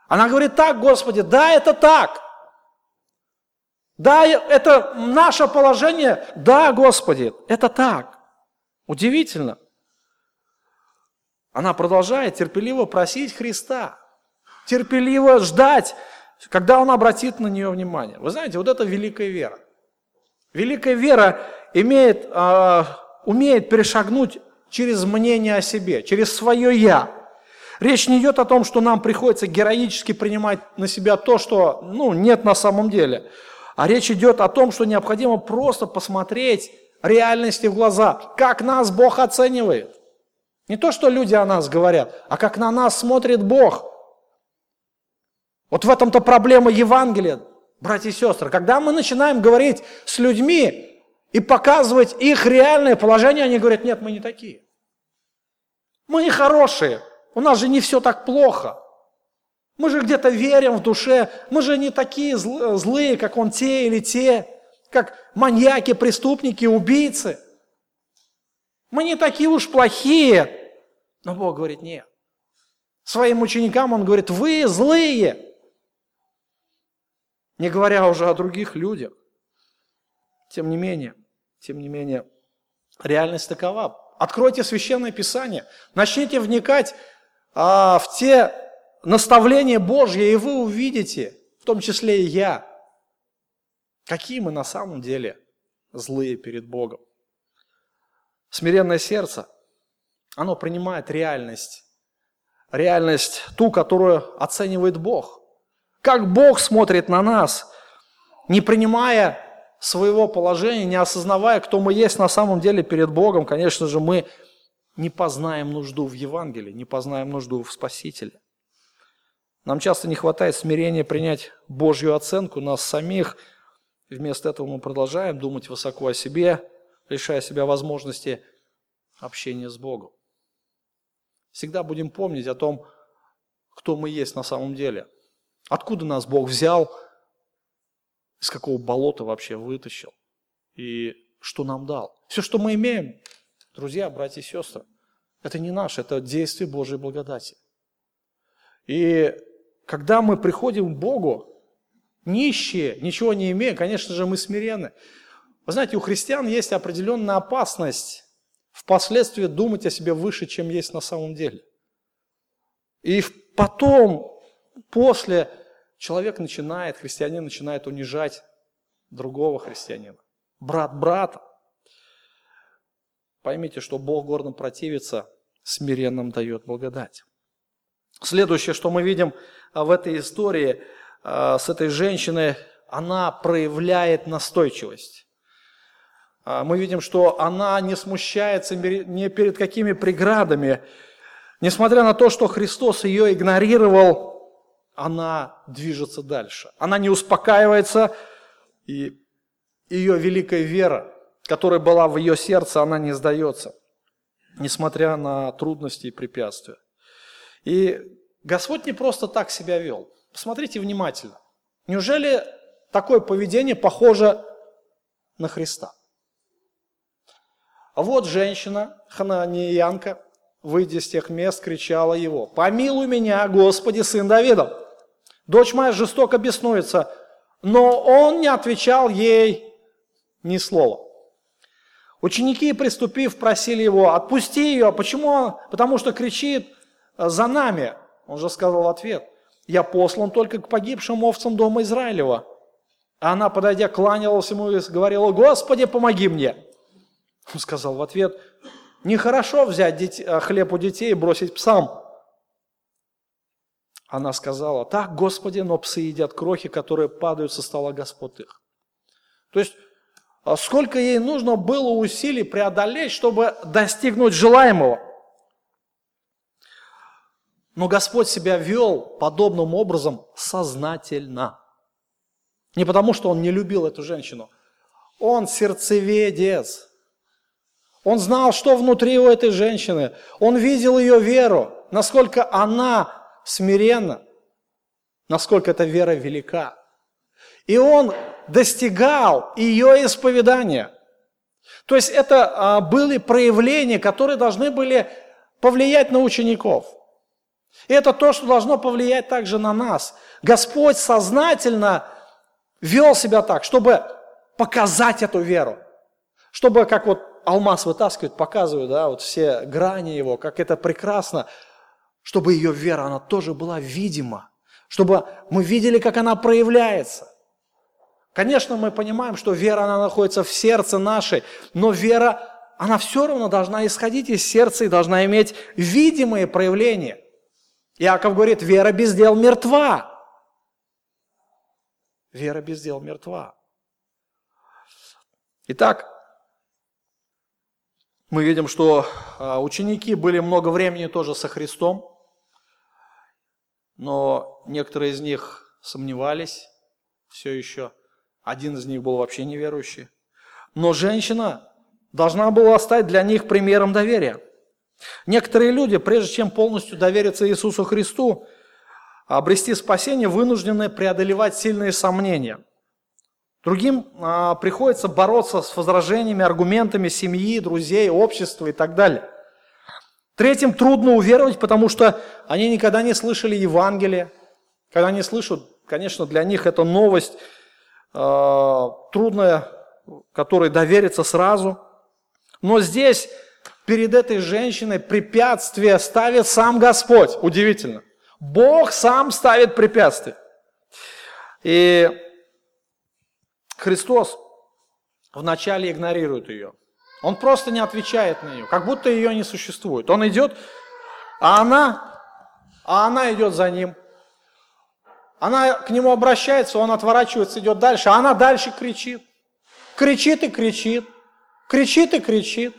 она говорит, так, Господи, да, это так. Да, это наше положение. Да, Господи, это так. Удивительно. Она продолжает терпеливо просить Христа, терпеливо ждать, когда Он обратит на нее внимание. Вы знаете, вот это великая вера. Великая вера имеет, э, умеет перешагнуть через мнение о себе, через свое «я», Речь не идет о том, что нам приходится героически принимать на себя то, что ну, нет на самом деле. А речь идет о том, что необходимо просто посмотреть реальности в глаза, как нас Бог оценивает. Не то, что люди о нас говорят, а как на нас смотрит Бог. Вот в этом-то проблема Евангелия, братья и сестры. Когда мы начинаем говорить с людьми и показывать их реальное положение, они говорят, нет, мы не такие. Мы не хорошие. У нас же не все так плохо. Мы же где-то верим в душе, мы же не такие злые, как он те или те, как маньяки, преступники, убийцы. Мы не такие уж плохие. Но Бог говорит, нет. Своим ученикам Он говорит, вы злые. Не говоря уже о других людях. Тем не менее, тем не менее, реальность такова. Откройте Священное Писание, начните вникать а, в те наставления Божьи, и вы увидите, в том числе и я, какие мы на самом деле злые перед Богом. Смиренное сердце, оно принимает реальность, реальность ту, которую оценивает Бог. Как Бог смотрит на нас, не принимая своего положения, не осознавая, кто мы есть на самом деле перед Богом, конечно же, мы не познаем нужду в Евангелии, не познаем нужду в Спасителе. Нам часто не хватает смирения принять Божью оценку нас самих. Вместо этого мы продолжаем думать высоко о себе, лишая себя возможности общения с Богом. Всегда будем помнить о том, кто мы есть на самом деле. Откуда нас Бог взял – из какого болота вообще вытащил и что нам дал. Все, что мы имеем, друзья, братья и сестры, это не наше, это действие Божьей благодати. И когда мы приходим к Богу, нищие, ничего не имея, конечно же, мы смирены. Вы знаете, у христиан есть определенная опасность впоследствии думать о себе выше, чем есть на самом деле. И потом, после человек начинает, христианин начинает унижать другого христианина, брат брата. Поймите, что Бог гордым противится, смиренным дает благодать. Следующее, что мы видим а, в этой истории а, с этой женщиной, она проявляет настойчивость. А, мы видим, что она не смущается ни перед какими преградами. Несмотря на то, что Христос ее игнорировал, она движется дальше. Она не успокаивается, и ее великая вера, которая была в ее сердце, она не сдается, несмотря на трудности и препятствия. И Господь не просто так себя вел. Посмотрите внимательно. Неужели такое поведение похоже на Христа? А вот женщина, хананиянка, выйдя с тех мест, кричала его, «Помилуй меня, Господи, сын Давидов!» Дочь моя жестоко беснуется, но он не отвечал ей ни слова. Ученики, приступив, просили его, отпусти ее. Почему? Потому что кричит за нами. Он же сказал в ответ, я послан только к погибшим овцам дома Израилева. А она, подойдя, кланялась ему и говорила, Господи, помоги мне. Он сказал в ответ, нехорошо взять хлеб у детей и бросить псам. Она сказала, так, Господи, но псы едят крохи, которые падают со стола Господ их. То есть, а сколько ей нужно было усилий преодолеть, чтобы достигнуть желаемого. Но Господь себя вел подобным образом сознательно. Не потому, что Он не любил эту женщину. Он сердцеведец. Он знал, что внутри у этой женщины. Он видел ее веру, насколько она смиренно, насколько эта вера велика. И он достигал ее исповедания. То есть это а, были проявления, которые должны были повлиять на учеников. И это то, что должно повлиять также на нас. Господь сознательно вел себя так, чтобы показать эту веру. Чтобы, как вот алмаз вытаскивают, показывают, да, вот все грани его, как это прекрасно чтобы ее вера, она тоже была видима, чтобы мы видели, как она проявляется. Конечно, мы понимаем, что вера, она находится в сердце нашей, но вера, она все равно должна исходить из сердца и должна иметь видимые проявления. Иаков говорит, вера без дел мертва. Вера без дел мертва. Итак, мы видим, что а, ученики были много времени тоже со Христом но некоторые из них сомневались все еще. Один из них был вообще неверующий. Но женщина должна была стать для них примером доверия. Некоторые люди, прежде чем полностью довериться Иисусу Христу, обрести спасение, вынуждены преодолевать сильные сомнения. Другим а, приходится бороться с возражениями, аргументами семьи, друзей, общества и так далее. Третьим трудно уверовать, потому что они никогда не слышали Евангелие. Когда они слышат, конечно, для них это новость э, трудная, которой довериться сразу. Но здесь перед этой женщиной препятствие ставит сам Господь. Удивительно. Бог сам ставит препятствия. И Христос вначале игнорирует ее. Он просто не отвечает на нее, как будто ее не существует. Он идет, а она, а она идет за ним. Она к нему обращается, он отворачивается, идет дальше, а она дальше кричит. Кричит и кричит, кричит и кричит.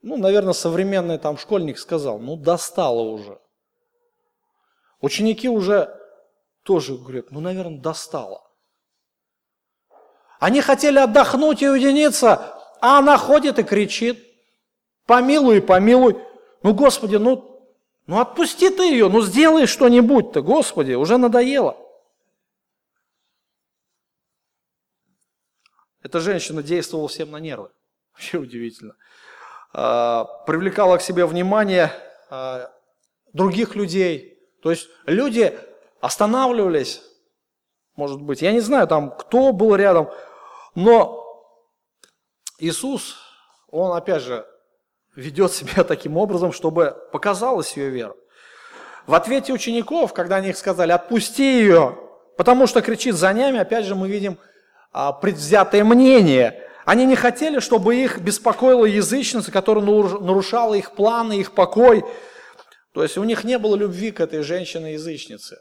Ну, наверное, современный там школьник сказал, ну, достало уже. Ученики уже тоже говорят, ну, наверное, достало. Они хотели отдохнуть и уединиться, а она ходит и кричит, помилуй, помилуй. Ну, Господи, ну, ну отпусти ты ее, ну сделай что-нибудь-то, Господи, уже надоело. Эта женщина действовала всем на нервы. Вообще удивительно. А, привлекала к себе внимание а, других людей. То есть люди останавливались, может быть, я не знаю, там, кто был рядом, но Иисус, Он опять же ведет себя таким образом, чтобы показалась ее вера. В ответе учеников, когда они их сказали, отпусти ее, потому что кричит за ними, опять же мы видим а, предвзятое мнение. Они не хотели, чтобы их беспокоила язычница, которая нарушала их планы, их покой. То есть у них не было любви к этой женщине-язычнице.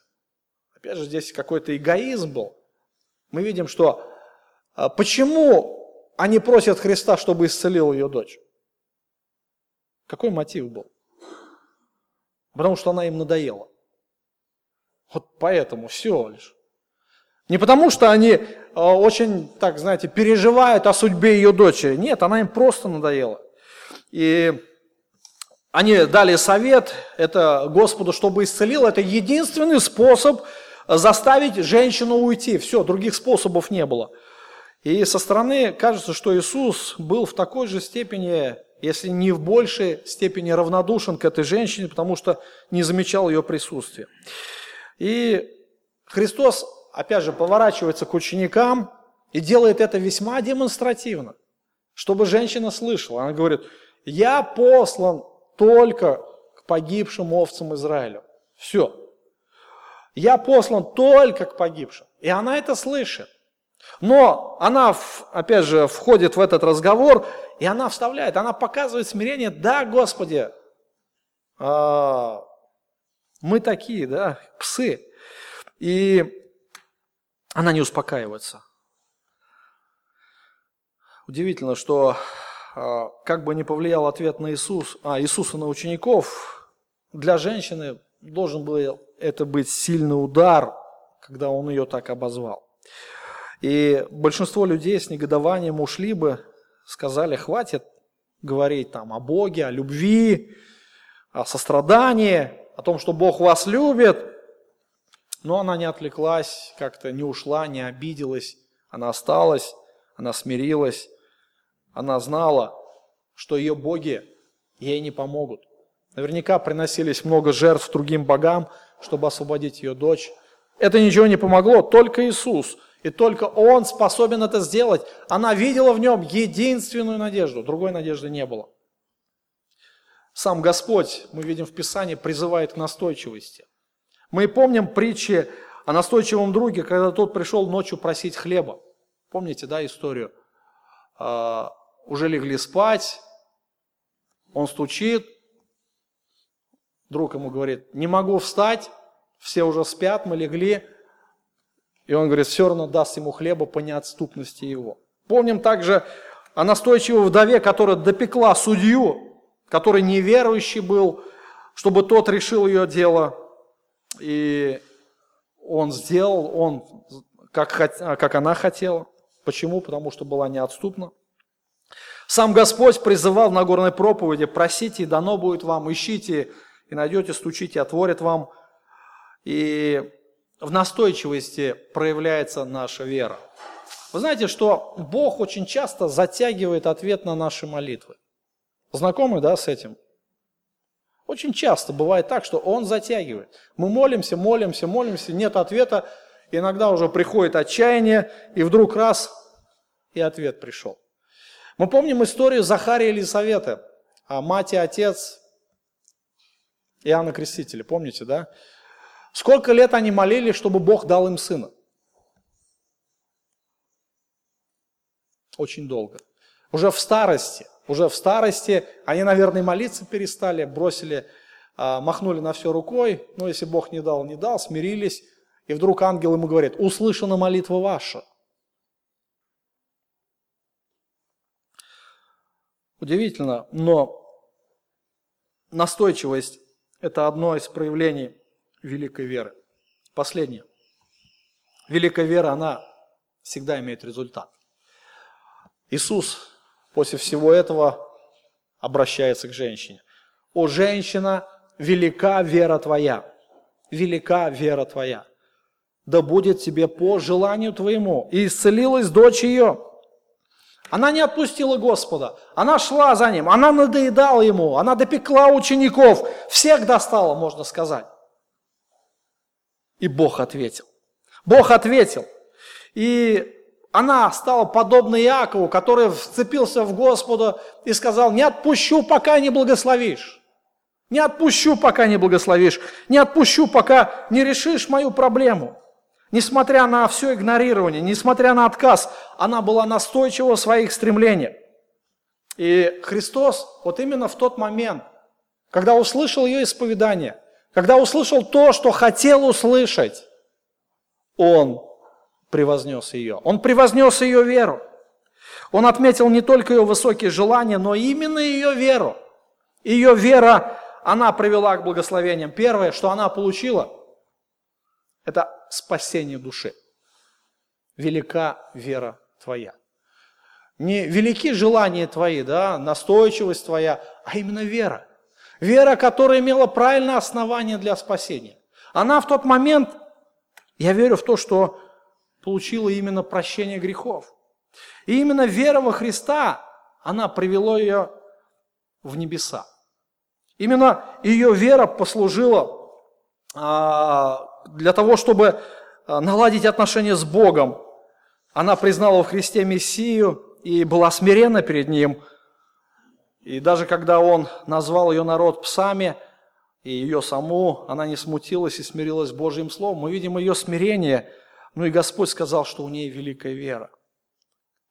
Опять же, здесь какой-то эгоизм был. Мы видим, что почему они просят Христа, чтобы исцелил ее дочь? Какой мотив был? Потому что она им надоела. Вот поэтому все лишь. Не потому, что они а, очень, так знаете, переживают о судьбе ее дочери. Нет, она им просто надоела. И они дали совет, это Господу, чтобы исцелил. Это единственный способ заставить женщину уйти. Все, других способов не было. И со стороны кажется, что Иисус был в такой же степени, если не в большей степени равнодушен к этой женщине, потому что не замечал ее присутствия. И Христос, опять же, поворачивается к ученикам и делает это весьма демонстративно, чтобы женщина слышала. Она говорит, я послан только к погибшим овцам Израилю. Все. Я послан только к погибшим. И она это слышит. Но она, опять же, входит в этот разговор, и она вставляет, она показывает смирение, да, Господи, а, мы такие, да, псы. И она не успокаивается. Удивительно, что а, как бы ни повлиял ответ на Иисус, а, Иисуса на учеников, для женщины должен был это быть сильный удар, когда он ее так обозвал. И большинство людей с негодованием ушли бы, сказали, хватит говорить там о Боге, о любви, о сострадании, о том, что Бог вас любит. Но она не отвлеклась, как-то не ушла, не обиделась. Она осталась, она смирилась. Она знала, что ее боги ей не помогут. Наверняка приносились много жертв другим богам, чтобы освободить ее дочь. Это ничего не помогло, только Иисус – и только Он способен это сделать. Она видела в нем единственную надежду, другой надежды не было. Сам Господь, мы видим в Писании, призывает к настойчивости. Мы помним притчи о настойчивом друге, когда тот пришел ночью просить хлеба. Помните, да, историю? А, уже легли спать, он стучит, друг ему говорит, не могу встать, все уже спят, мы легли, и он говорит, все равно даст ему хлеба по неотступности его. Помним также о настойчивой вдове, которая допекла судью, который неверующий был, чтобы тот решил ее дело. И он сделал, он, как, как она хотела. Почему? Потому что была неотступна. Сам Господь призывал на горной проповеди, просите, и дано будет вам, ищите, и найдете, стучите, отворят вам. И в настойчивости проявляется наша вера. Вы знаете, что Бог очень часто затягивает ответ на наши молитвы. Знакомы, да, с этим? Очень часто бывает так, что Он затягивает. Мы молимся, молимся, молимся, нет ответа. Иногда уже приходит отчаяние, и вдруг раз, и ответ пришел. Мы помним историю Захария и Елисаветы, а мать и отец Иоанна Крестителя, помните, да? Сколько лет они молились, чтобы Бог дал им сына? Очень долго. Уже в старости, уже в старости они, наверное, молиться перестали, бросили, а, махнули на все рукой, ну, если Бог не дал, не дал, смирились, и вдруг ангел ему говорит, услышана молитва ваша. Удивительно, но настойчивость – это одно из проявлений великой веры. Последнее. Великая вера, она всегда имеет результат. Иисус после всего этого обращается к женщине. «О, женщина, велика вера твоя, велика вера твоя, да будет тебе по желанию твоему». И исцелилась дочь ее. Она не отпустила Господа, она шла за Ним, она надоедала Ему, она допекла учеников, всех достала, можно сказать. И Бог ответил. Бог ответил. И она стала подобной Иакову, который вцепился в Господа и сказал, не отпущу, пока не благословишь. Не отпущу, пока не благословишь. Не отпущу, пока не решишь мою проблему. Несмотря на все игнорирование, несмотря на отказ, она была настойчива в своих стремлениях. И Христос вот именно в тот момент, когда услышал ее исповедание, когда услышал то, что хотел услышать, Он превознес ее. Он превознес ее веру. Он отметил не только ее высокие желания, но именно ее веру. Ее вера, она привела к благословениям. Первое, что она получила, это спасение души. Велика вера твоя. Не велики желания твои, да, настойчивость твоя, а именно вера. Вера, которая имела правильное основание для спасения. Она в тот момент, я верю в то, что получила именно прощение грехов. И именно вера во Христа, она привела ее в небеса. Именно ее вера послужила а, для того, чтобы а, наладить отношения с Богом. Она признала в Христе Мессию и была смирена перед Ним. И даже когда Он назвал ее народ псами, и ее саму, она не смутилась и смирилась Божьим Словом. Мы видим ее смирение. Ну и Господь сказал, что у ней великая вера.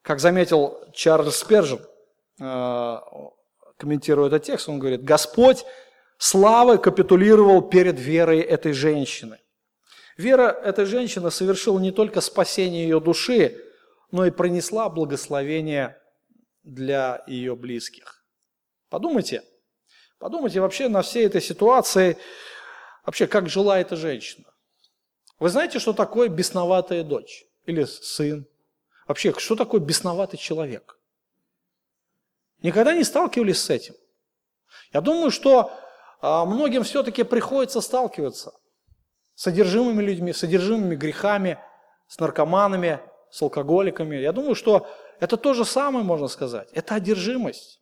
Как заметил Чарльз Спержин, а, комментируя этот текст, он говорит, Господь славы капитулировал перед верой этой женщины. Вера этой женщины совершила не только спасение ее души, но и принесла благословение для ее близких. Подумайте, подумайте вообще на всей этой ситуации, вообще как жила эта женщина. Вы знаете, что такое бесноватая дочь или сын? Вообще, что такое бесноватый человек? Никогда не сталкивались с этим? Я думаю, что а, многим все-таки приходится сталкиваться – с содержимыми людьми, с содержимыми грехами, с наркоманами, с алкоголиками. Я думаю, что это то же самое, можно сказать. Это одержимость.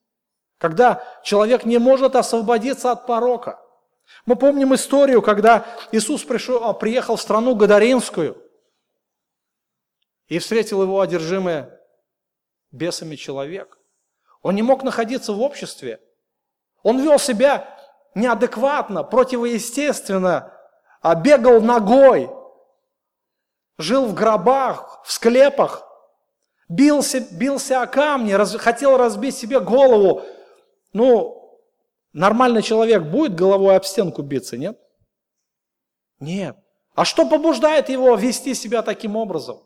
Когда человек не может освободиться от порока. Мы помним историю, когда Иисус пришел, а, приехал в страну Гадаринскую и встретил его одержимый бесами человек. Он не мог находиться в обществе. Он вел себя неадекватно, противоестественно, а бегал ногой, жил в гробах, в склепах, бился, бился о камни, раз, хотел разбить себе голову. Ну, нормальный человек будет головой об стенку биться, нет? Нет. А что побуждает его вести себя таким образом?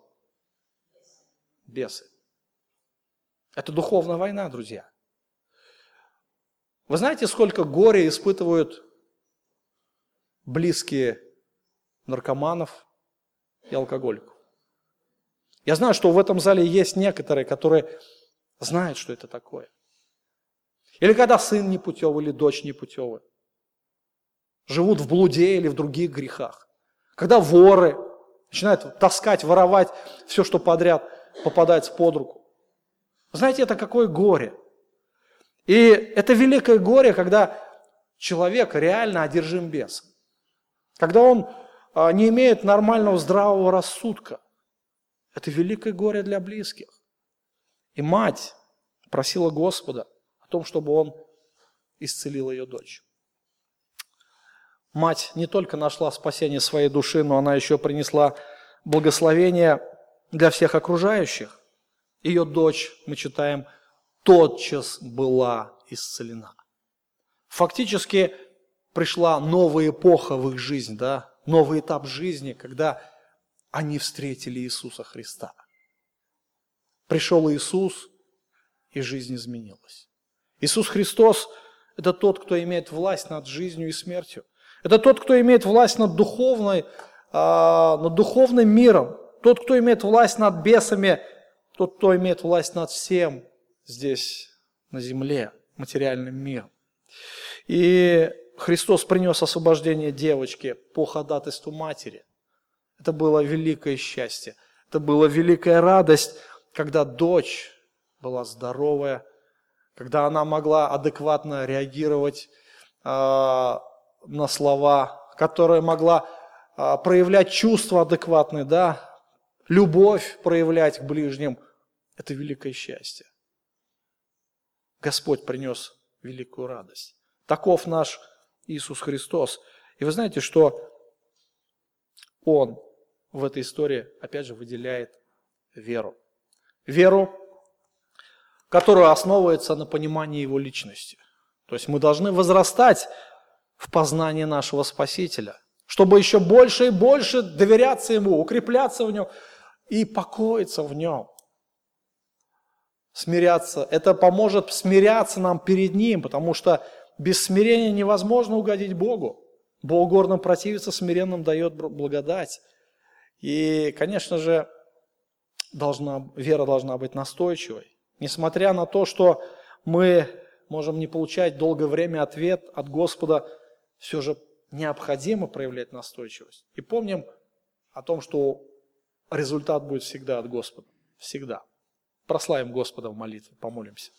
Бесы. Это духовная война, друзья. Вы знаете, сколько горя испытывают близкие наркоманов и алкоголиков. Я знаю, что в этом зале есть некоторые, которые знают, что это такое. Или когда сын непутевый, или дочь непутевая. живут в блуде или в других грехах. Когда воры начинают таскать, воровать все, что подряд попадается под руку. Знаете, это какое горе. И это великое горе, когда человек реально одержим бесом. Когда он а, не имеет нормального здравого рассудка. Это великое горе для близких. И мать просила Господа том, чтобы он исцелил ее дочь. Мать не только нашла спасение своей души, но она еще принесла благословение для всех окружающих. Ее дочь, мы читаем, тотчас была исцелена. Фактически пришла новая эпоха в их жизнь, да, новый этап жизни, когда они встретили Иисуса Христа. Пришел Иисус, и жизнь изменилась. Иисус Христос – это тот, кто имеет власть над жизнью и смертью. Это тот, кто имеет власть над, духовной, а, над духовным миром. Тот, кто имеет власть над бесами. Тот, кто имеет власть над всем здесь, на земле, материальным миром. И Христос принес освобождение девочке по ходатайству матери. Это было великое счастье. Это была великая радость, когда дочь была здоровая, когда она могла адекватно реагировать а, на слова, которая могла а, проявлять чувства адекватные, да, любовь проявлять к ближним. Это великое счастье. Господь принес великую радость. Таков наш Иисус Христос. И вы знаете, что Он в этой истории, опять же, выделяет веру. Веру, которая основывается на понимании Его личности. То есть мы должны возрастать в познании нашего Спасителя, чтобы еще больше и больше доверяться Ему, укрепляться в Нем и покоиться в Нем. Смиряться. Это поможет смиряться нам перед Ним, потому что без смирения невозможно угодить Богу. Бог горным противится, смиренным дает благодать. И, конечно же, должна, вера должна быть настойчивой. Несмотря на то, что мы можем не получать долгое время ответ от Господа, все же необходимо проявлять настойчивость. И помним о том, что результат будет всегда от Господа. Всегда. Прославим Господа в молитве, помолимся.